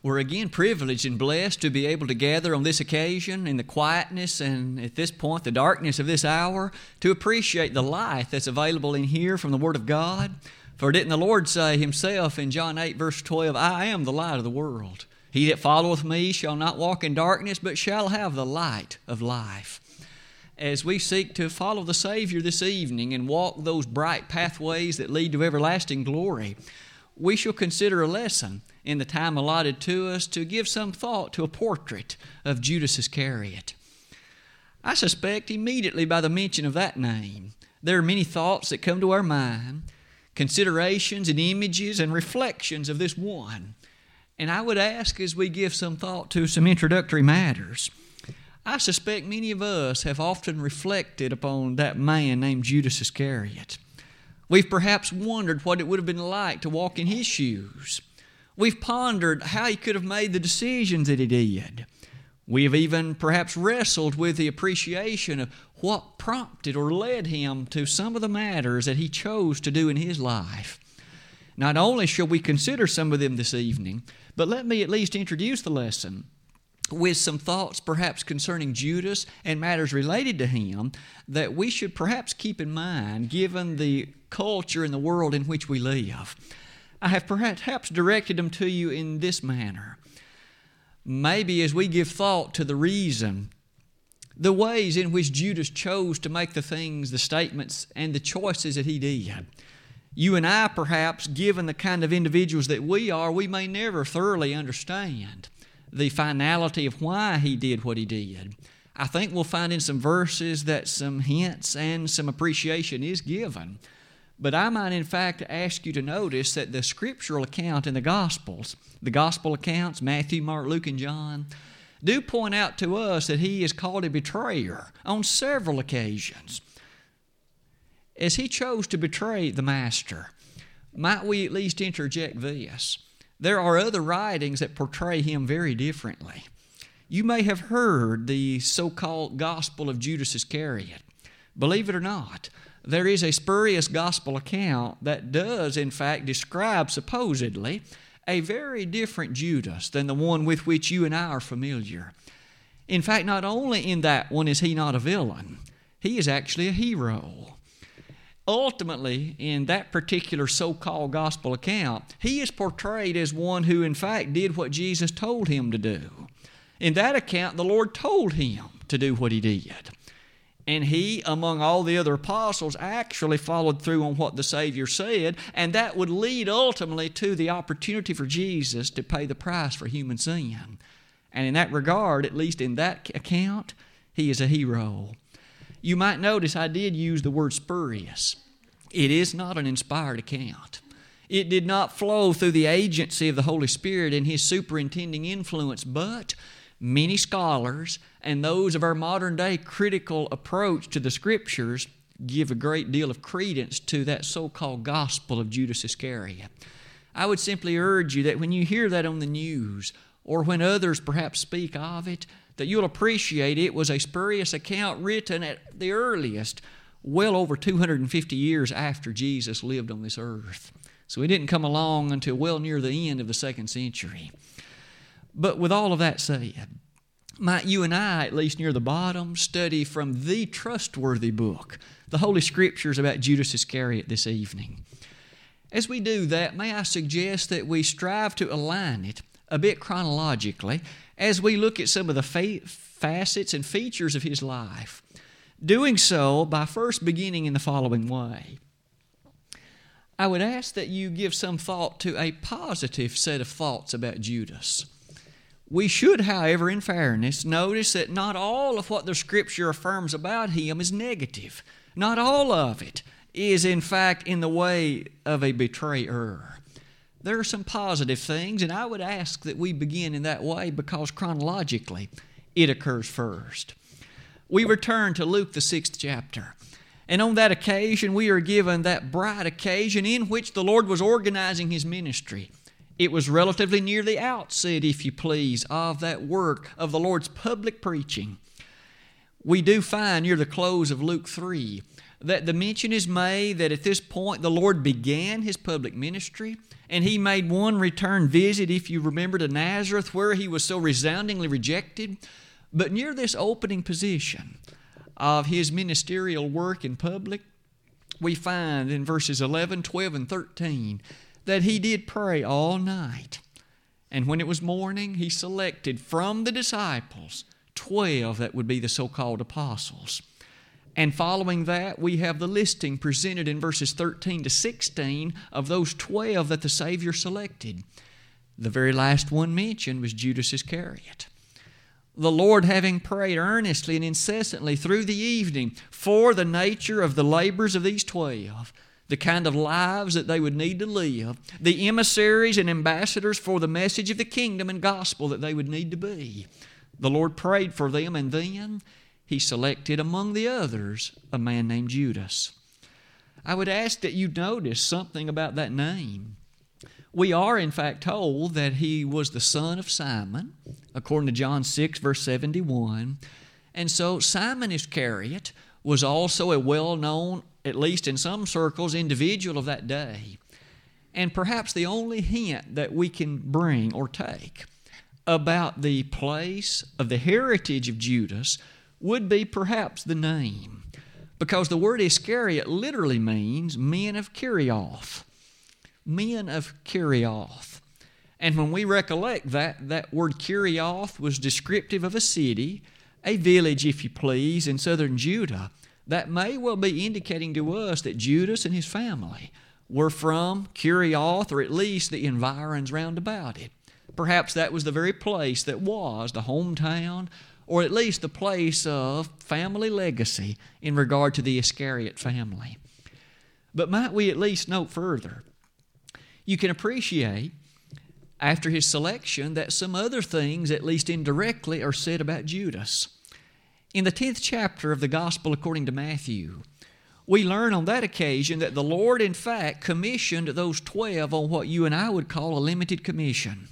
We're again privileged and blessed to be able to gather on this occasion in the quietness and at this point the darkness of this hour to appreciate the light that's available in here from the Word of God. For didn't the Lord say Himself in John 8, verse 12, I am the light of the world? He that followeth me shall not walk in darkness, but shall have the light of life. As we seek to follow the Savior this evening and walk those bright pathways that lead to everlasting glory, we shall consider a lesson in the time allotted to us to give some thought to a portrait of Judas Iscariot. I suspect immediately by the mention of that name, there are many thoughts that come to our mind, considerations and images and reflections of this one. And I would ask as we give some thought to some introductory matters, I suspect many of us have often reflected upon that man named Judas Iscariot. We've perhaps wondered what it would have been like to walk in his shoes. We've pondered how he could have made the decisions that he did. We have even perhaps wrestled with the appreciation of what prompted or led him to some of the matters that he chose to do in his life. Not only shall we consider some of them this evening, but let me at least introduce the lesson with some thoughts perhaps concerning Judas and matters related to him that we should perhaps keep in mind given the culture and the world in which we live. I have perhaps directed them to you in this manner. Maybe as we give thought to the reason, the ways in which Judas chose to make the things, the statements, and the choices that he did. You and I, perhaps, given the kind of individuals that we are, we may never thoroughly understand the finality of why he did what he did. I think we'll find in some verses that some hints and some appreciation is given but I might, in fact, ask you to notice that the scriptural account in the Gospels, the Gospel accounts, Matthew, Mark, Luke, and John, do point out to us that he is called a betrayer on several occasions. As he chose to betray the Master, might we at least interject this? There are other writings that portray him very differently. You may have heard the so called Gospel of Judas Iscariot. Believe it or not, there is a spurious gospel account that does, in fact, describe supposedly a very different Judas than the one with which you and I are familiar. In fact, not only in that one is he not a villain, he is actually a hero. Ultimately, in that particular so called gospel account, he is portrayed as one who, in fact, did what Jesus told him to do. In that account, the Lord told him to do what he did. And he, among all the other apostles, actually followed through on what the Savior said, and that would lead ultimately to the opportunity for Jesus to pay the price for human sin. And in that regard, at least in that account, he is a hero. You might notice I did use the word spurious. It is not an inspired account. It did not flow through the agency of the Holy Spirit and His superintending influence, but many scholars and those of our modern day critical approach to the scriptures give a great deal of credence to that so called gospel of Judas Iscariot. I would simply urge you that when you hear that on the news, or when others perhaps speak of it, that you'll appreciate it was a spurious account written at the earliest, well over 250 years after Jesus lived on this earth. So it didn't come along until well near the end of the second century. But with all of that said, might you and I, at least near the bottom, study from the trustworthy book, the Holy Scriptures about Judas Iscariot this evening. As we do that, may I suggest that we strive to align it a bit chronologically as we look at some of the fa- facets and features of his life. Doing so by first beginning in the following way. I would ask that you give some thought to a positive set of thoughts about Judas. We should, however, in fairness, notice that not all of what the Scripture affirms about him is negative. Not all of it is, in fact, in the way of a betrayer. There are some positive things, and I would ask that we begin in that way because chronologically it occurs first. We return to Luke, the sixth chapter. And on that occasion, we are given that bright occasion in which the Lord was organizing His ministry. It was relatively near the outset, if you please, of that work of the Lord's public preaching. We do find near the close of Luke 3 that the mention is made that at this point the Lord began his public ministry And he made one return visit, if you remember, to Nazareth, where he was so resoundingly rejected. But near this opening position of his ministerial work in public, we find in verses 11, 12, and 13 that he did pray all night. And when it was morning, he selected from the disciples 12 that would be the so called apostles. And following that, we have the listing presented in verses 13 to 16 of those 12 that the Savior selected. The very last one mentioned was Judas Iscariot. The Lord, having prayed earnestly and incessantly through the evening for the nature of the labors of these 12, the kind of lives that they would need to live, the emissaries and ambassadors for the message of the kingdom and gospel that they would need to be. The Lord prayed for them, and then he selected among the others a man named Judas. I would ask that you notice something about that name. We are, in fact, told that he was the son of Simon, according to John 6, verse 71. And so Simon Iscariot was also a well known, at least in some circles, individual of that day. And perhaps the only hint that we can bring or take about the place of the heritage of Judas would be perhaps the name, because the word Iscariot literally means men of Kerioth. Men of Kerioth. And when we recollect that, that word Kerioth was descriptive of a city, a village, if you please, in southern Judah, that may well be indicating to us that Judas and his family were from Kerioth, or at least the environs round about it. Perhaps that was the very place that was the hometown or at least the place of family legacy in regard to the Iscariot family. But might we at least note further? You can appreciate after his selection that some other things, at least indirectly, are said about Judas. In the 10th chapter of the Gospel according to Matthew, we learn on that occasion that the Lord, in fact, commissioned those 12 on what you and I would call a limited commission.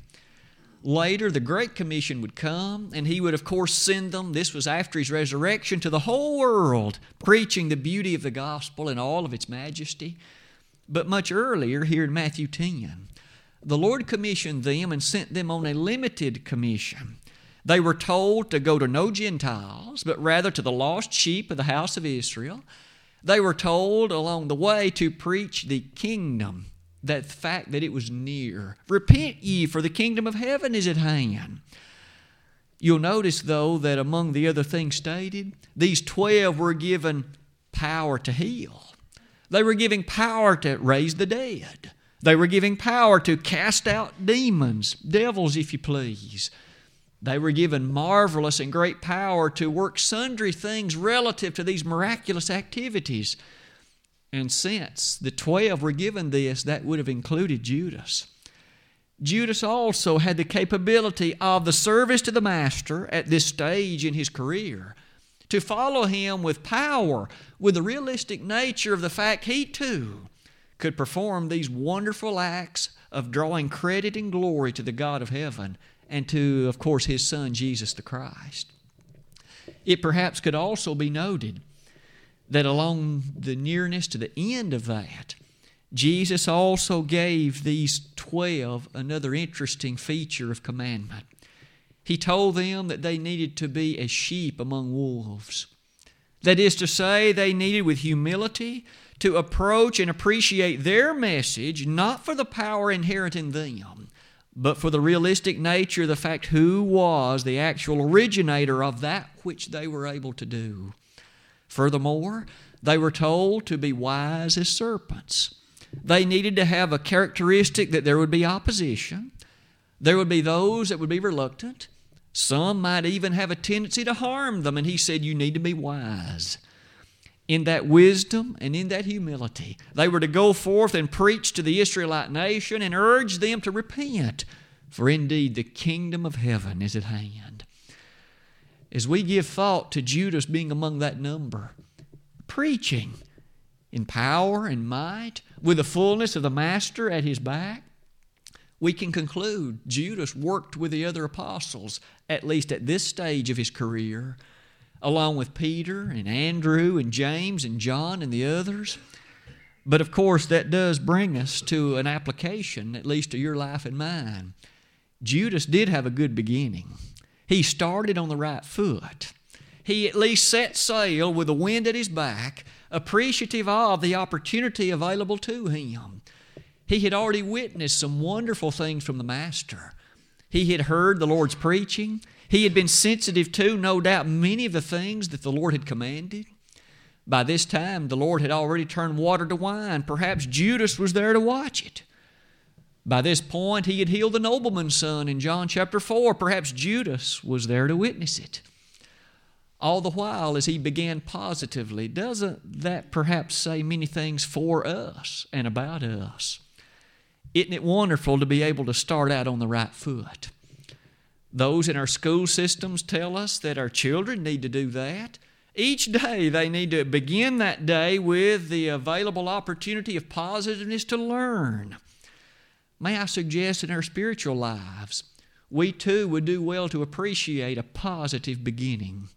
Later, the Great Commission would come, and he would, of course, send them. This was after his resurrection to the whole world, preaching the beauty of the gospel in all of its majesty. But much earlier, here in Matthew 10, the Lord commissioned them and sent them on a limited commission. They were told to go to no Gentiles, but rather to the lost sheep of the house of Israel. They were told along the way to preach the kingdom that fact that it was near. Repent ye, for the kingdom of heaven is at hand. You'll notice, though, that among the other things stated, these 12 were given power to heal. They were giving power to raise the dead. They were giving power to cast out demons, devils, if you please. They were given marvelous and great power to work sundry things relative to these miraculous activities. And since the 12 were given this, that would have included Judas. Judas also had the capability of the service to the Master at this stage in his career to follow him with power, with the realistic nature of the fact he too could perform these wonderful acts of drawing credit and glory to the God of heaven and to, of course, his Son, Jesus the Christ. It perhaps could also be noted that along the nearness to the end of that, Jesus also gave these 12 another interesting feature of commandment. He told them that they needed to be as sheep among wolves. That is to say, they needed with humility to approach and appreciate their message, not for the power inherent in them, but for the realistic nature the fact who was the actual originator of that which they were able to do. Furthermore, they were told to be wise as serpents. They needed to have a characteristic that there would be opposition. There would be those that would be reluctant. Some might even have a tendency to harm them, and he said, You need to be wise. In that wisdom and in that humility, they were to go forth and preach to the Israelite nation and urge them to repent, for indeed the kingdom of heaven is at hand. As we give thought to Judas being among that number, preaching in power and might, with the fullness of the Master at his back, we can conclude Judas worked with the other apostles, at least at this stage of his career, along with Peter and Andrew and James and John and the others. But of course, that does bring us to an application, at least to your life and mine. Judas did have a good beginning. He started on the right foot. He at least set sail with the wind at his back, appreciative of the opportunity available to him. He had already witnessed some wonderful things from the Master. He had heard the Lord's preaching. He had been sensitive to, no doubt, many of the things that the Lord had commanded. By this time, the Lord had already turned water to wine. Perhaps Judas was there to watch it. By this point, he had healed the nobleman's son in John chapter 4. Perhaps Judas was there to witness it. All the while, as he began positively, doesn't that perhaps say many things for us and about us? Isn't it wonderful to be able to start out on the right foot? Those in our school systems tell us that our children need to do that. Each day they need to begin that day with the available opportunity of positiveness to learn. May I suggest in our spiritual lives, we too would do well to appreciate a positive beginning.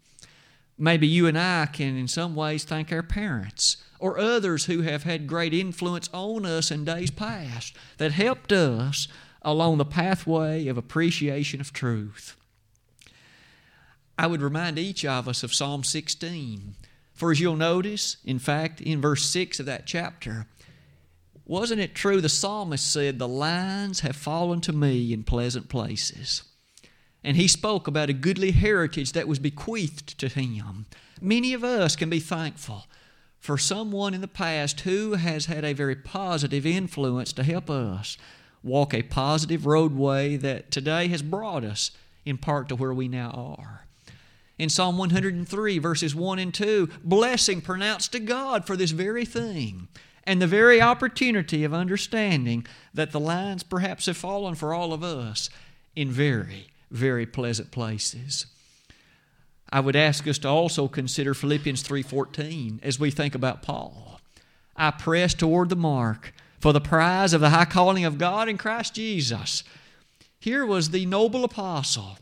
Maybe you and I can, in some ways, thank our parents or others who have had great influence on us in days past that helped us along the pathway of appreciation of truth. I would remind each of us of Psalm 16. For as you'll notice, in fact, in verse 6 of that chapter, wasn't it true the psalmist said, The lines have fallen to me in pleasant places? And he spoke about a goodly heritage that was bequeathed to him. Many of us can be thankful for someone in the past who has had a very positive influence to help us walk a positive roadway that today has brought us in part to where we now are in Psalm 103, verses 1 and 2, blessing pronounced to God for this very thing and the very opportunity of understanding that the lines perhaps have fallen for all of us in very, very pleasant places. I would ask us to also consider Philippians 3:14 as we think about Paul. I press toward the mark for the prize of the high calling of God in Christ Jesus. Here was the noble apostle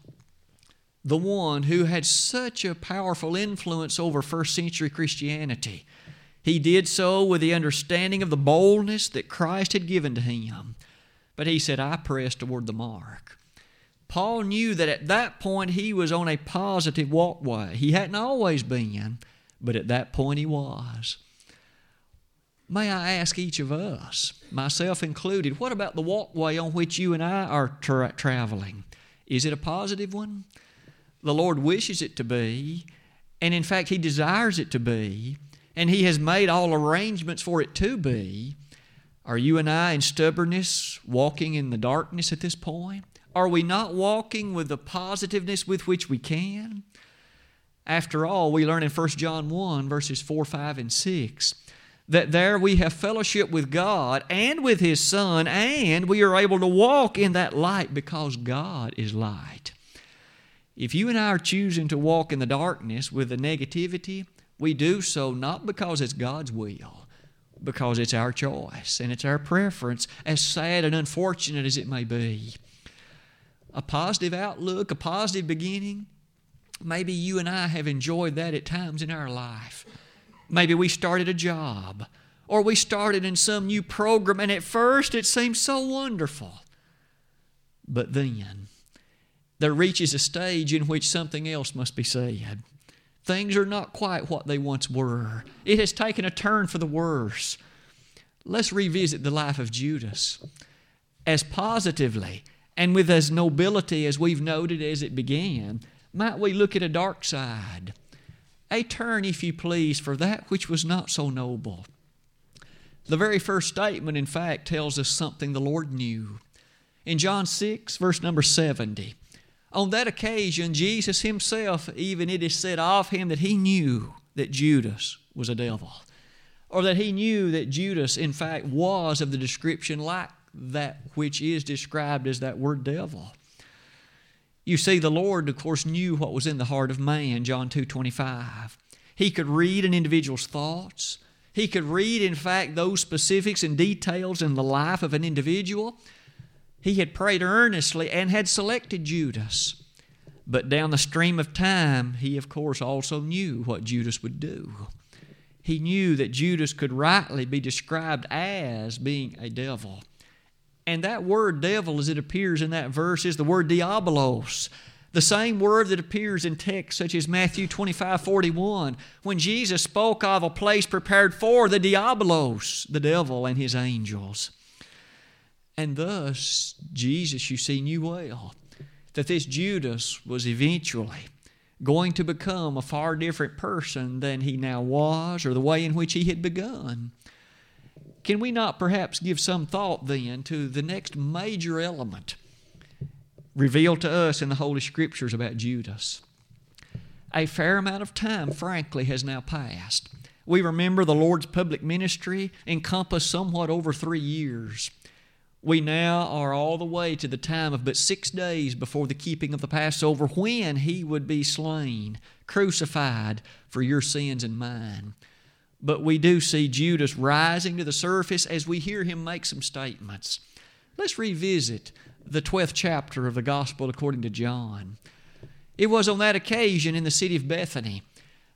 the one who had such a powerful influence over first century Christianity. He did so with the understanding of the boldness that Christ had given to him. But he said, I press toward the mark. Paul knew that at that point he was on a positive walkway. He hadn't always been, but at that point he was. May I ask each of us, myself included, what about the walkway on which you and I are tra- traveling? Is it a positive one? The Lord wishes it to be, and in fact, He desires it to be, and He has made all arrangements for it to be. Are you and I in stubbornness walking in the darkness at this point? Are we not walking with the positiveness with which we can? After all, we learn in 1 John 1, verses 4, 5, and 6, that there we have fellowship with God and with His Son, and we are able to walk in that light because God is light. If you and I are choosing to walk in the darkness with the negativity, we do so not because it's God's will, because it's our choice and it's our preference, as sad and unfortunate as it may be. A positive outlook, a positive beginning, maybe you and I have enjoyed that at times in our life. Maybe we started a job or we started in some new program, and at first it seemed so wonderful. But then, there reaches a stage in which something else must be said. Things are not quite what they once were. It has taken a turn for the worse. Let's revisit the life of Judas. As positively and with as nobility as we've noted as it began, might we look at a dark side? A turn, if you please, for that which was not so noble. The very first statement, in fact, tells us something the Lord knew. In John 6, verse number 70, on that occasion, Jesus himself, even it is said of him that he knew that Judas was a devil, or that he knew that Judas, in fact, was of the description like that which is described as that word devil. You see, the Lord, of course, knew what was in the heart of man, John 2 25. He could read an individual's thoughts. He could read, in fact, those specifics and details in the life of an individual. He had prayed earnestly and had selected Judas. But down the stream of time, he, of course, also knew what Judas would do. he knew that Judas could rightly be described as being a devil. And that word devil, as it appears in that verse, is the word diabolos. The same word that appears in texts such as Matthew 25 41, when Jesus spoke of a place prepared for the diabolos, the devil and his angels. And thus, Jesus, you see, knew well that this Judas was eventually going to become a far different person than he now was or the way in which he had begun. Can we not perhaps give some thought then to the next major element revealed to us in the Holy Scriptures about Judas? A fair amount of time, frankly, has now passed. We remember the Lord's public ministry encompassed somewhat over three years. We now are all the way to the time of but six days before the keeping of the Passover when he would be slain, crucified for your sins and mine. But we do see Judas rising to the surface as we hear him make some statements. Let's revisit the 12th chapter of the Gospel according to John. It was on that occasion in the city of Bethany,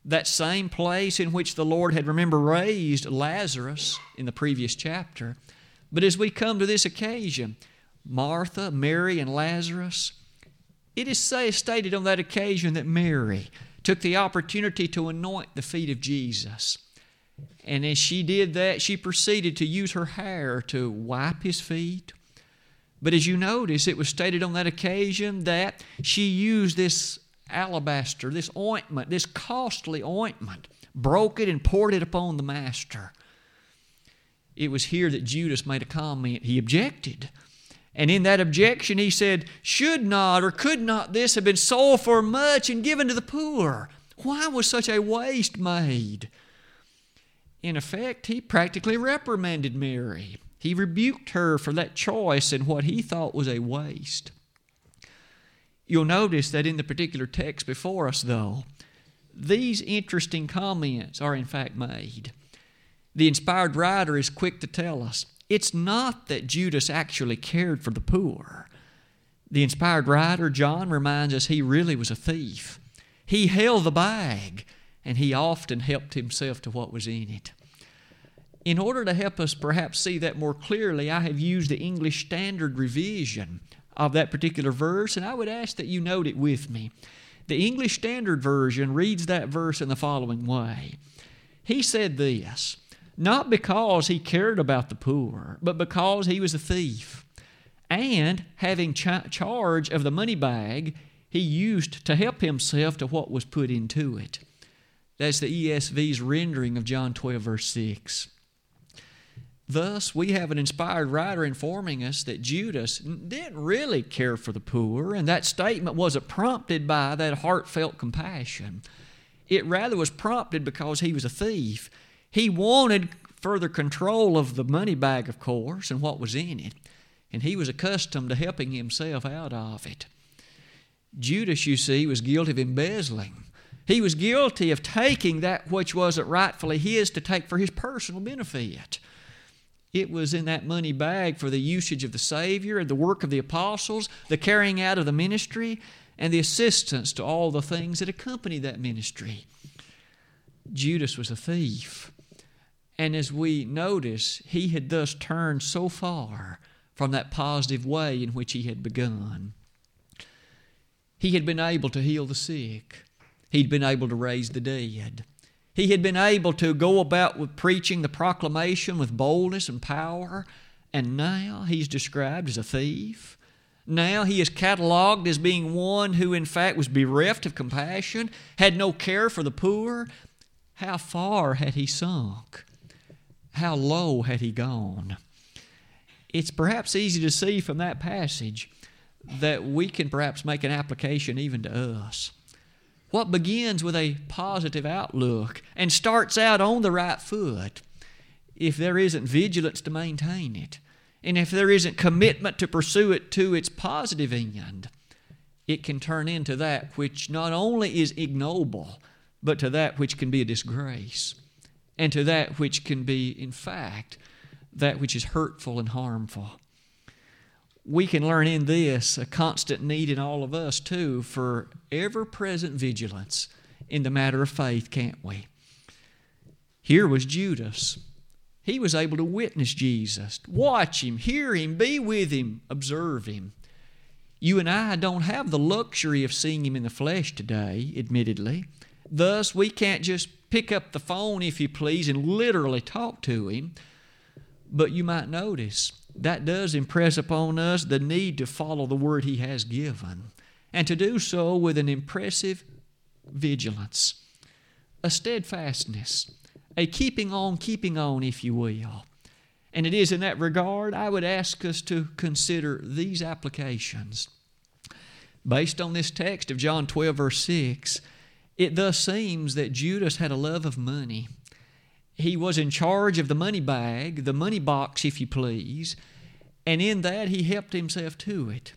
that same place in which the Lord had, remember, raised Lazarus in the previous chapter. But as we come to this occasion, Martha, Mary, and Lazarus, it is say, stated on that occasion that Mary took the opportunity to anoint the feet of Jesus. And as she did that, she proceeded to use her hair to wipe his feet. But as you notice, it was stated on that occasion that she used this alabaster, this ointment, this costly ointment, broke it and poured it upon the Master it was here that Judas made a comment. He objected. And in that objection, he said, Should not or could not this have been sold for much and given to the poor? Why was such a waste made? In effect, he practically reprimanded Mary. He rebuked her for that choice and what he thought was a waste. You'll notice that in the particular text before us, though, these interesting comments are in fact made. The inspired writer is quick to tell us it's not that Judas actually cared for the poor. The inspired writer, John, reminds us he really was a thief. He held the bag, and he often helped himself to what was in it. In order to help us perhaps see that more clearly, I have used the English Standard Revision of that particular verse, and I would ask that you note it with me. The English Standard Version reads that verse in the following way He said this not because he cared about the poor, but because he was a thief. And having ch- charge of the money bag, he used to help himself to what was put into it. That's the ESV's rendering of John 12, verse 6. Thus, we have an inspired writer informing us that Judas didn't really care for the poor, and that statement wasn't prompted by that heartfelt compassion. It rather was prompted because he was a thief he wanted further control of the money bag, of course, and what was in it, and he was accustomed to helping himself out of it. Judas, you see, was guilty of embezzling. He was guilty of taking that which wasn't rightfully his to take for his personal benefit. It was in that money bag for the usage of the Savior and the work of the apostles, the carrying out of the ministry, and the assistance to all the things that accompany that ministry. Judas was a thief. And as we notice, he had thus turned so far from that positive way in which he had begun. He had been able to heal the sick, he'd been able to raise the dead. He had been able to go about with preaching the proclamation with boldness and power, and now he's described as a thief. Now he is cataloged as being one who, in fact, was bereft of compassion, had no care for the poor. How far had he sunk? how low had he gone? It's perhaps easy to see from that passage that we can perhaps make an application even to us. What begins with a positive outlook and starts out on the right foot, if there isn't vigilance to maintain it, and if there isn't commitment to pursue it to its positive end, it can turn into that which not only is ignoble, but to that which can be a disgrace and to that which can be, in fact, that which is hurtful and harmful. We can learn in this a constant need in all of us, too, for ever present vigilance in the matter of faith, can't we? Here was Judas. He was able to witness Jesus, watch him, hear him, be with him, observe him. You and I don't have the luxury of seeing him in the flesh today, admittedly. Thus, we can't just pick up the phone, if you please, and literally talk to him. But you might notice that does impress upon us the need to follow the word he has given, and to do so with an impressive vigilance, a steadfastness, a keeping on, keeping on, if you will. And it is in that regard I would ask us to consider these applications. Based on this text of John 12, verse 6, it thus seems that Judas had a love of money. He was in charge of the money bag, the money box, if you please, and in that he helped himself to it.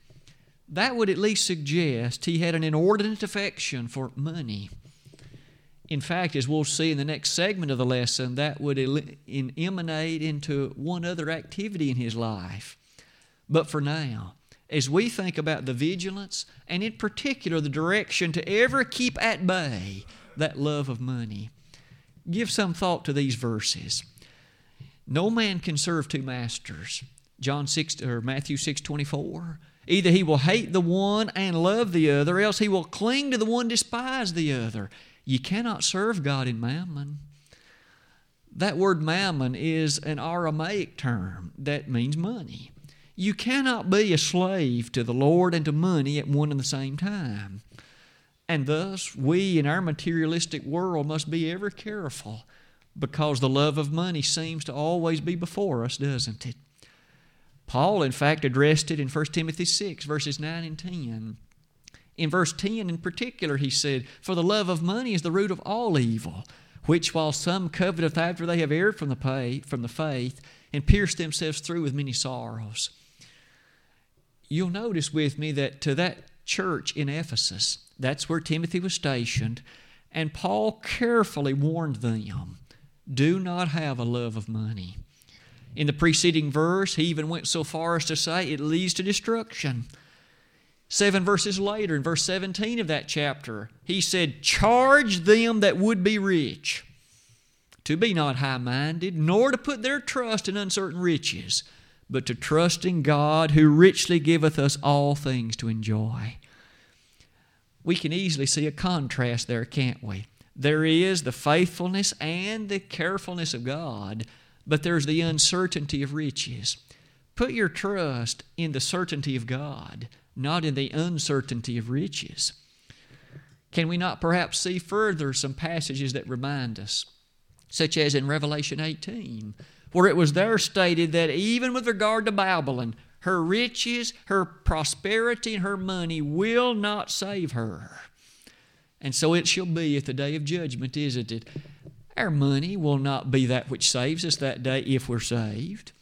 That would at least suggest he had an inordinate affection for money. In fact, as we'll see in the next segment of the lesson, that would emanate into one other activity in his life. But for now, as we think about the vigilance, and in particular the direction to ever keep at bay that love of money, give some thought to these verses. No man can serve two masters. John 6 or Matthew 6:24. Either he will hate the one and love the other, or else he will cling to the one despise the other. You cannot serve God in mammon. That word mammon is an Aramaic term that means money. You cannot be a slave to the Lord and to money at one and the same time. And thus, we in our materialistic world must be ever careful because the love of money seems to always be before us, doesn't it? Paul, in fact, addressed it in 1 Timothy 6, verses 9 and 10. In verse 10 in particular, he said, For the love of money is the root of all evil, which while some coveteth after they have erred from the, pay, from the faith, and pierced themselves through with many sorrows. You'll notice with me that to that church in Ephesus, that's where Timothy was stationed, and Paul carefully warned them do not have a love of money. In the preceding verse, he even went so far as to say it leads to destruction. Seven verses later, in verse 17 of that chapter, he said, Charge them that would be rich to be not high minded, nor to put their trust in uncertain riches, but to trust in God who richly giveth us all things to enjoy. We can easily see a contrast there, can't we? There is the faithfulness and the carefulness of God, but there's the uncertainty of riches. Put your trust in the certainty of God not in the uncertainty of riches. Can we not perhaps see further some passages that remind us, such as in Revelation 18, where it was there stated that even with regard to Babylon, her riches, her prosperity, and her money will not save her. And so it shall be at the day of judgment, isn't it? Our money will not be that which saves us that day if we're saved.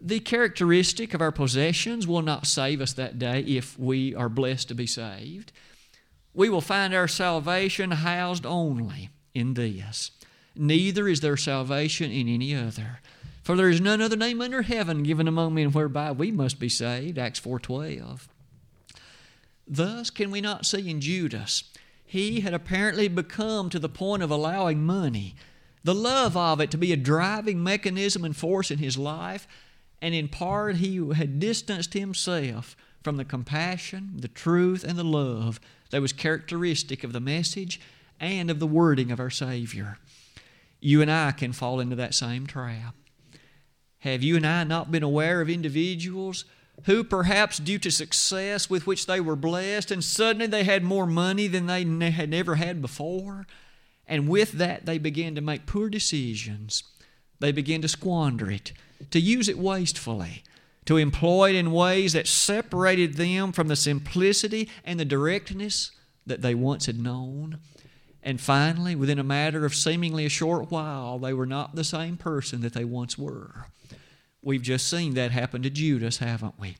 The characteristic of our possessions will not save us that day if we are blessed to be saved. We will find our salvation housed only in this. Neither is there salvation in any other. For there is none other name under heaven given among men whereby we must be saved. Acts 4.12 Thus can we not see in Judas, he had apparently become to the point of allowing money, the love of it to be a driving mechanism and force in his life, and in part he had distanced himself from the compassion, the truth, and the love that was characteristic of the message and of the wording of our Savior. You and I can fall into that same trap. Have you and I not been aware of individuals who, perhaps due to success with which they were blessed, and suddenly they had more money than they had never had before? And with that, they began to make poor decisions. They began to squander it to use it wastefully, to employ it in ways that separated them from the simplicity and the directness that they once had known. And finally, within a matter of seemingly a short while, they were not the same person that they once were. We've just seen that happen to Judas, haven't we?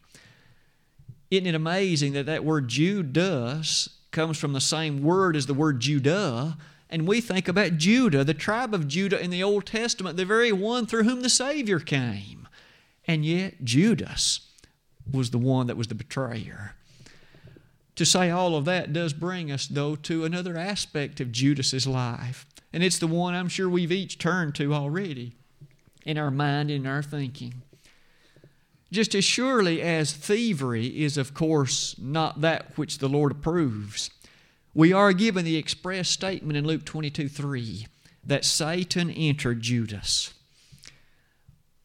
Isn't it amazing that that word Judas comes from the same word as the word Judah? and we think about Judah, the tribe of Judah in the Old Testament, the very one through whom the Savior came. And yet, Judas was the one that was the betrayer. To say all of that does bring us, though, to another aspect of Judas's life. and it's the one I'm sure we've each turned to already in our mind and in our thinking. Just as surely as thievery is, of course, not that which the Lord approves, we are given the express statement in Luke 22 3 that Satan entered Judas.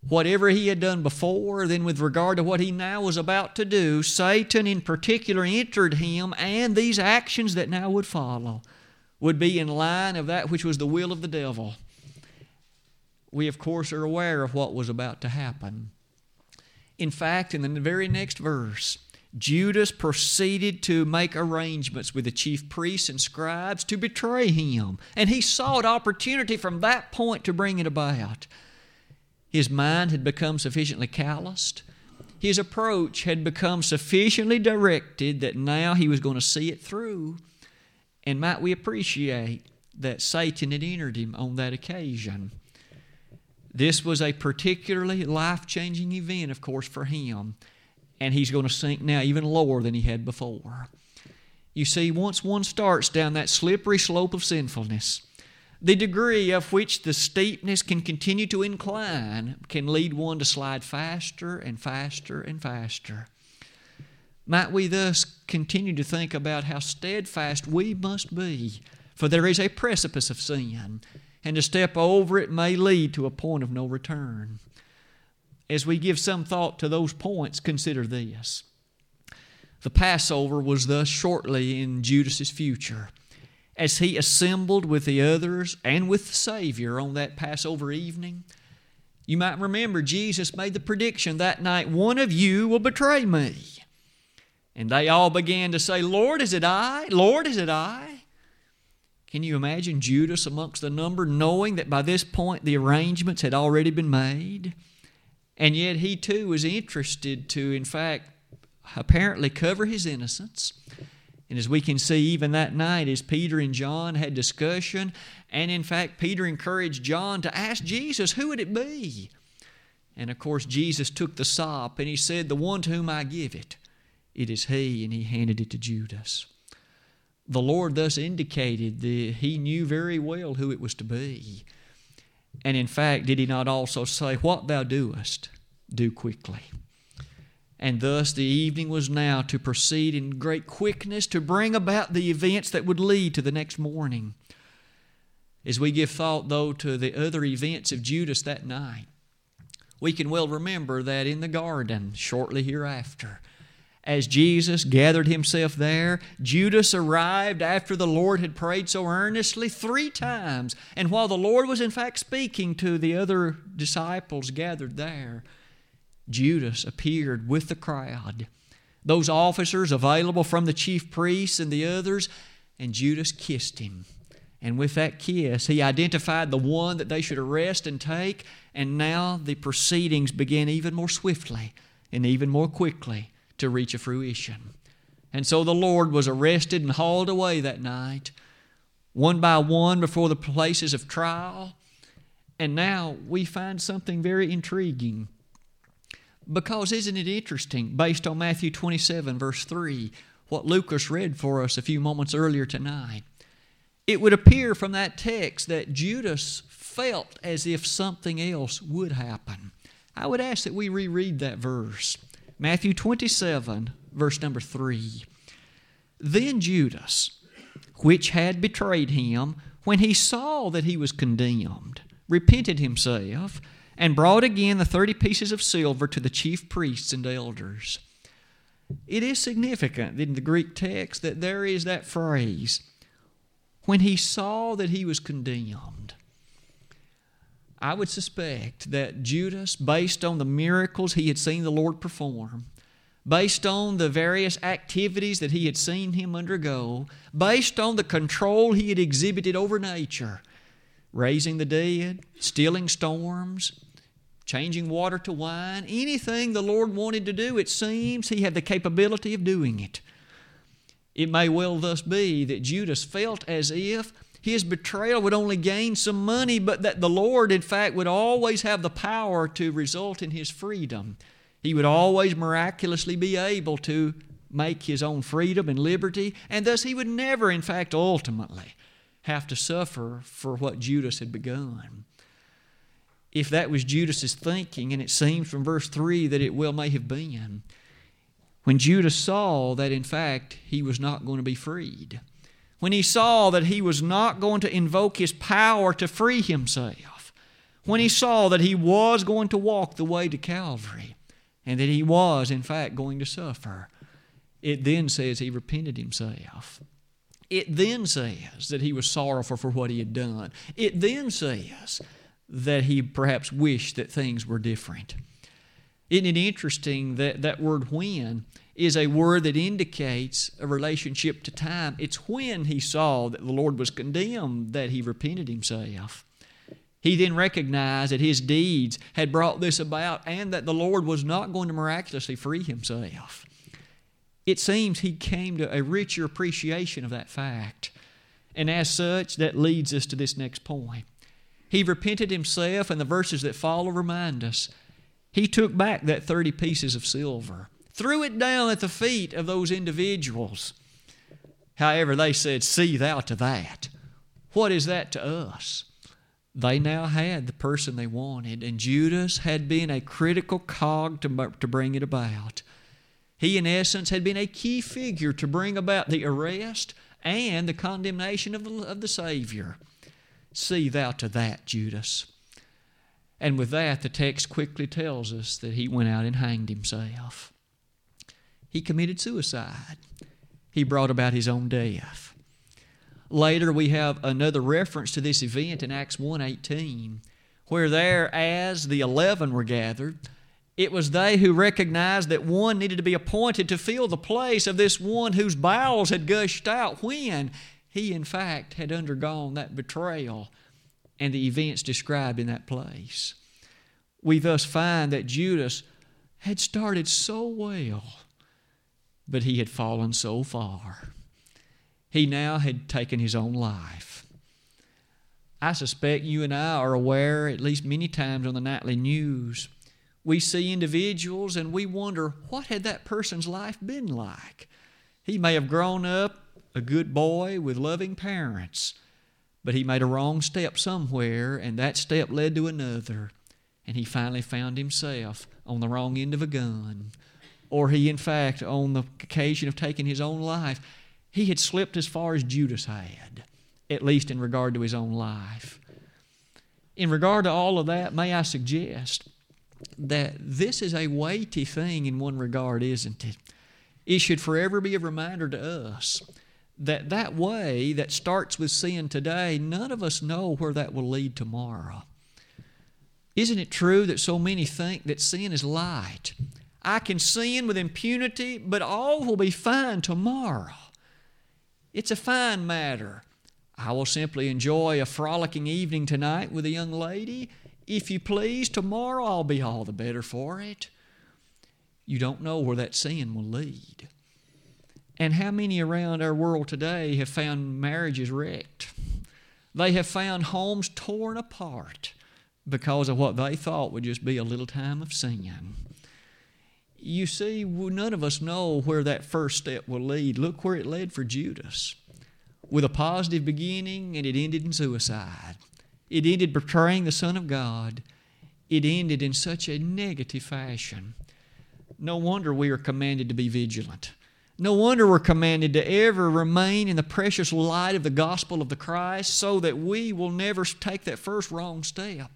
Whatever he had done before, then with regard to what he now was about to do, Satan in particular entered him, and these actions that now would follow would be in line of that which was the will of the devil. We, of course, are aware of what was about to happen. In fact, in the very next verse, Judas proceeded to make arrangements with the chief priests and scribes to betray him, and he sought opportunity from that point to bring it about. His mind had become sufficiently calloused. His approach had become sufficiently directed that now he was going to see it through. And might we appreciate that Satan had entered him on that occasion? This was a particularly life changing event, of course, for him and he's going to sink now even lower than he had before. You see, once one starts down that slippery slope of sinfulness, the degree of which the steepness can continue to incline can lead one to slide faster and faster and faster. Might we thus continue to think about how steadfast we must be, for there is a precipice of sin, and to step over it may lead to a point of no return as we give some thought to those points, consider this. The Passover was thus shortly in Judas's future. As he assembled with the others and with the Savior on that Passover evening, you might remember Jesus made the prediction that night one of you will betray me. And they all began to say, Lord, is it I? Lord, is it I? Can you imagine Judas amongst the number, knowing that by this point the arrangements had already been made? And yet he too was interested to, in fact, apparently cover his innocence. And as we can see, even that night, as Peter and John had discussion, and in fact, Peter encouraged John to ask Jesus, who would it be? And of course, Jesus took the sop and he said, The one to whom I give it, it is he, and he handed it to Judas. The Lord thus indicated that he knew very well who it was to be. And in fact, did he not also say, What thou doest, do quickly? And thus the evening was now to proceed in great quickness to bring about the events that would lead to the next morning. As we give thought, though, to the other events of Judas that night, we can well remember that in the garden shortly hereafter, as Jesus gathered himself there, Judas arrived after the Lord had prayed so earnestly three times. And while the Lord was in fact speaking to the other disciples gathered there, Judas appeared with the crowd. Those officers available from the chief priests and the others, and Judas kissed him. And with that kiss, he identified the one that they should arrest and take, and now the proceedings began even more swiftly and even more quickly to reach a fruition. And so the Lord was arrested and hauled away that night, one by one before the places of trial. And now we find something very intriguing. Because isn't it interesting, based on Matthew 27, verse 3, what Lucas read for us a few moments earlier tonight? It would appear from that text that Judas felt as if something else would happen. I would ask that we reread that verse. Matthew 27, verse number 3. Then Judas, which had betrayed him, when he saw that he was condemned, repented himself and brought again the thirty pieces of silver to the chief priests and elders. It is significant in the Greek text that there is that phrase, when he saw that he was condemned. I would suspect that Judas, based on the miracles he had seen the Lord perform, based on the various activities that he had seen him undergo, based on the control he had exhibited over nature, raising the dead, stilling storms, changing water to wine, anything the Lord wanted to do, it seems he had the capability of doing it. It may well thus be that Judas felt as if his betrayal would only gain some money, but that the Lord, in fact, would always have the power to result in his freedom. He would always miraculously be able to make his own freedom and liberty, and thus he would never, in fact, ultimately have to suffer for what Judas had begun. If that was Judas's thinking, and it seems from verse 3 that it well may have been, when Judas saw that in fact he was not going to be freed, when he saw that he was not going to invoke his power to free himself, when he saw that he was going to walk the way to Calvary, and that he was in fact going to suffer, it then says he repented himself. It then says that he was sorrowful for what he had done. It then says that he perhaps wished that things were different. Isn't it interesting that that word when is a word that indicates a relationship to time? It's when he saw that the Lord was condemned that he repented himself. He then recognized that his deeds had brought this about and that the Lord was not going to miraculously free himself it seems he came to a richer appreciation of that fact. And as such, that leads us to this next point. He repented himself, and the verses that follow remind us. He took back that 30 pieces of silver, threw it down at the feet of those individuals. However, they said, See thou to that. What is that to us? They now had the person they wanted, and Judas had been a critical cog to, to bring it about. He, in essence, had been a key figure to bring about the arrest and the condemnation of the, of the Savior. See thou to that, Judas. And with that, the text quickly tells us that he went out and hanged himself. He committed suicide. He brought about his own death. Later, we have another reference to this event in Acts 1.18, where there, as the eleven were gathered, it was they who recognized that one needed to be appointed to fill the place of this one whose bowels had gushed out when he, in fact, had undergone that betrayal and the events described in that place. We thus find that Judas had started so well, but he had fallen so far. He now had taken his own life. I suspect you and I are aware, at least many times on the nightly news, we see individuals and we wonder what had that person's life been like? He may have grown up a good boy with loving parents, but he made a wrong step somewhere, and that step led to another, and he finally found himself on the wrong end of a gun. Or he, in fact, on the occasion of taking his own life, he had slipped as far as Judas had, at least in regard to his own life. In regard to all of that, may I suggest that this is a weighty thing in one regard, isn't it? It should forever be a reminder to us that that way that starts with sin today, none of us know where that will lead tomorrow. Isn't it true that so many think that sin is light? I can sin with impunity, but all will be fine tomorrow. It's a fine matter. I will simply enjoy a frolicking evening tonight with a young lady, if you please, tomorrow I'll be all the better for it. You don't know where that sin will lead. And how many around our world today have found marriages wrecked? They have found homes torn apart because of what they thought would just be a little time of sin. You see, none of us know where that first step will lead. Look where it led for Judas with a positive beginning and it ended in suicide. It ended betraying the Son of God. It ended in such a negative fashion. No wonder we are commanded to be vigilant. No wonder we're commanded to ever remain in the precious light of the gospel of the Christ so that we will never take that first wrong step.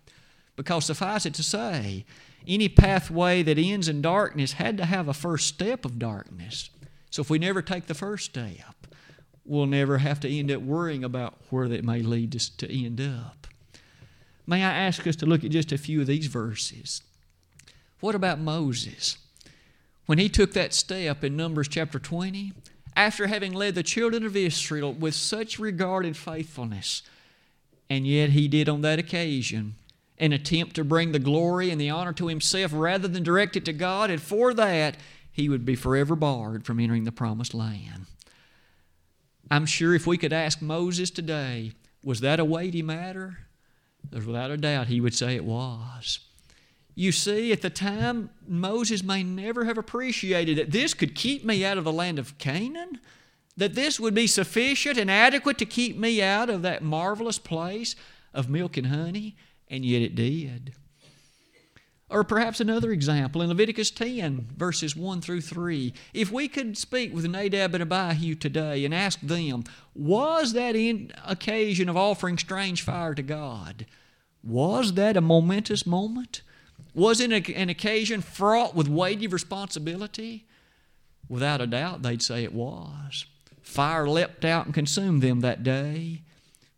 Because suffice it to say, any pathway that ends in darkness had to have a first step of darkness. So if we never take the first step, we'll never have to end up worrying about where that may lead us to end up. May I ask us to look at just a few of these verses? What about Moses? When he took that step in Numbers chapter 20, after having led the children of Israel with such regard and faithfulness, and yet he did on that occasion an attempt to bring the glory and the honor to himself rather than direct it to God, and for that he would be forever barred from entering the promised land. I'm sure if we could ask Moses today, was that a weighty matter? Without a doubt he would say it was. You see, at the time, Moses may never have appreciated that this could keep me out of the land of Canaan. That this would be sufficient and adequate to keep me out of that marvelous place of milk and honey? And yet it did. Or perhaps another example in Leviticus 10, verses 1 through 3. If we could speak with Nadab and Abihu today and ask them, was that occasion of offering strange fire to God? Was that a momentous moment? Was it an occasion fraught with weighty responsibility? Without a doubt, they'd say it was. Fire leapt out and consumed them that day.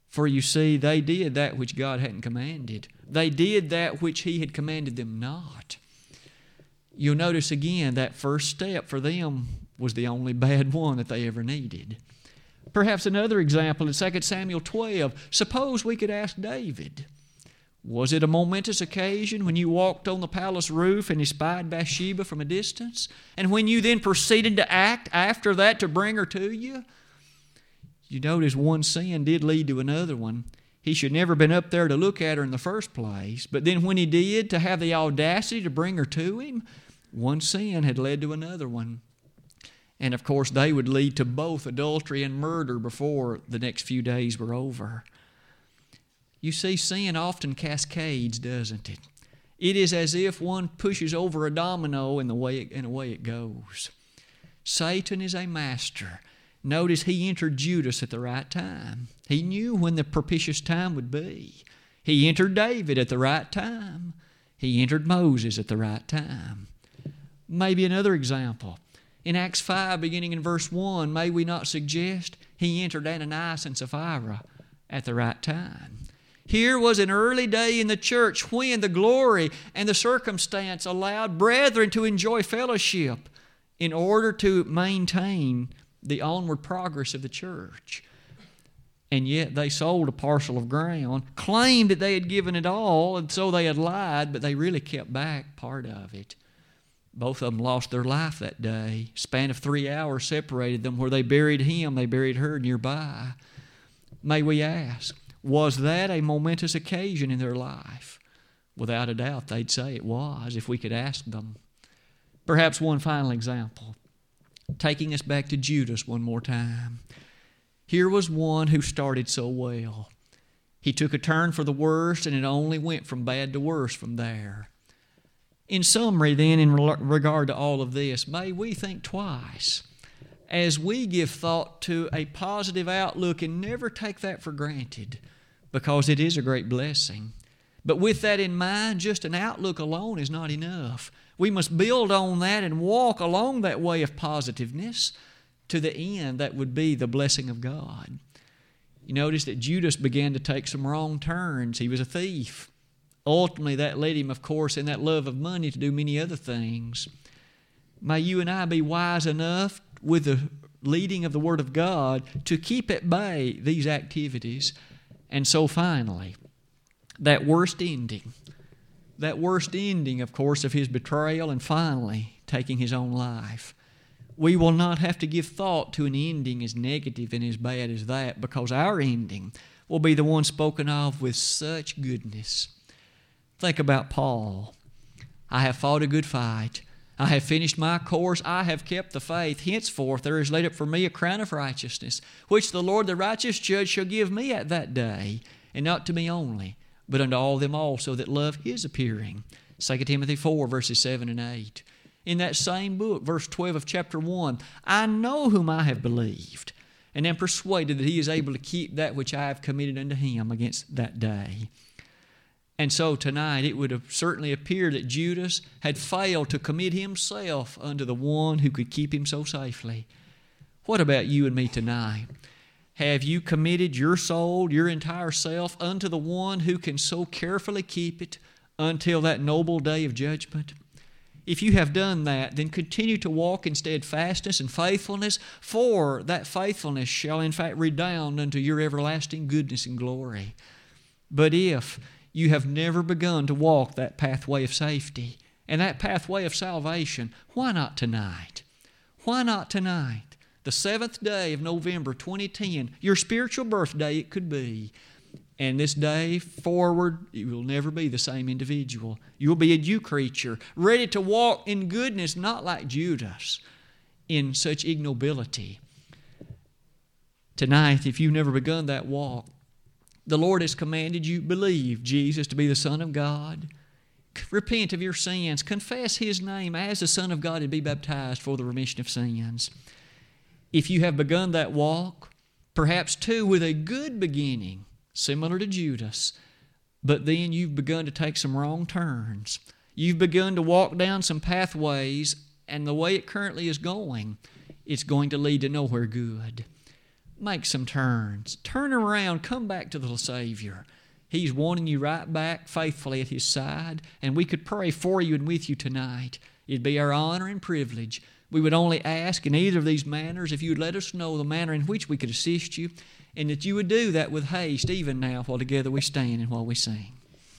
For you see, they did that which God hadn't commanded. They did that which He had commanded them not. You'll notice again that first step for them was the only bad one that they ever needed. Perhaps another example in 2 Samuel 12. Suppose we could ask David. Was it a momentous occasion when you walked on the palace roof and espied Bathsheba from a distance? And when you then proceeded to act after that to bring her to you? You notice one sin did lead to another one. He should never have been up there to look at her in the first place. But then when he did, to have the audacity to bring her to him, one sin had led to another one. And of course, they would lead to both adultery and murder before the next few days were over. You see, sin often cascades, doesn't it? It is as if one pushes over a domino in the way it, in the way it goes. Satan is a master. Notice he entered Judas at the right time. He knew when the propitious time would be. He entered David at the right time. He entered Moses at the right time. Maybe another example. In Acts 5, beginning in verse 1, may we not suggest he entered Ananias and Sapphira at the right time? Here was an early day in the church when the glory and the circumstance allowed brethren to enjoy fellowship in order to maintain the onward progress of the church. And yet they sold a parcel of ground, claimed that they had given it all, and so they had lied, but they really kept back part of it. Both of them lost their life that day. Span of three hours separated them. Where they buried him, they buried her nearby. May we ask, was that a momentous occasion in their life? Without a doubt, they'd say it was if we could ask them. Perhaps one final example, taking us back to Judas one more time. Here was one who started so well. He took a turn for the worst, and it only went from bad to worse from there. In summary, then, in regard to all of this, may we think twice as we give thought to a positive outlook and never take that for granted because it is a great blessing. But with that in mind, just an outlook alone is not enough. We must build on that and walk along that way of positiveness to the end that would be the blessing of God. You notice that Judas began to take some wrong turns. He was a thief. Ultimately, that led him, of course, in that love of money to do many other things. May you and I be wise enough with the leading of the Word of God to keep at bay these activities and so finally, that worst ending, that worst ending, of course, of his betrayal and finally taking his own life. We will not have to give thought to an ending as negative and as bad as that because our ending will be the one spoken of with such goodness. Think about Paul. I have fought a good fight. I have finished my course. I have kept the faith. Henceforth there is laid up for me a crown of righteousness, which the Lord the righteous judge shall give me at that day, and not to me only, but unto all them also that love his appearing. 2 Timothy 4, verses 7 and 8. In that same book, verse 12 of chapter 1, I know whom I have believed, and am persuaded that he is able to keep that which I have committed unto him against that day. And so tonight it would have certainly appeared that Judas had failed to commit himself unto the one who could keep him so safely. What about you and me tonight? Have you committed your soul, your entire self, unto the one who can so carefully keep it until that noble day of judgment? If you have done that, then continue to walk in steadfastness and faithfulness, for that faithfulness shall in fact redound unto your everlasting goodness and glory. But if you have never begun to walk that pathway of safety and that pathway of salvation, why not tonight? Why not tonight? The seventh day of November 2010, your spiritual birthday it could be. And this day forward, you will never be the same individual. You will be a new creature, ready to walk in goodness, not like Judas, in such ignobility. Tonight, if you've never begun that walk, the Lord has commanded you believe Jesus to be the Son of God. Repent of your sins. Confess His name as the Son of God and be baptized for the remission of sins. If you have begun that walk, perhaps too with a good beginning, similar to Judas, but then you've begun to take some wrong turns. You've begun to walk down some pathways, and the way it currently is going, it's going to lead to nowhere good. Make some turns. Turn around. Come back to the Savior. He's wanting you right back faithfully at His side, and we could pray for you and with you tonight. It'd be our honor and privilege. We would only ask in either of these manners if you'd let us know the manner in which we could assist you, and that you would do that with haste, even now, while together we stand and while we sing.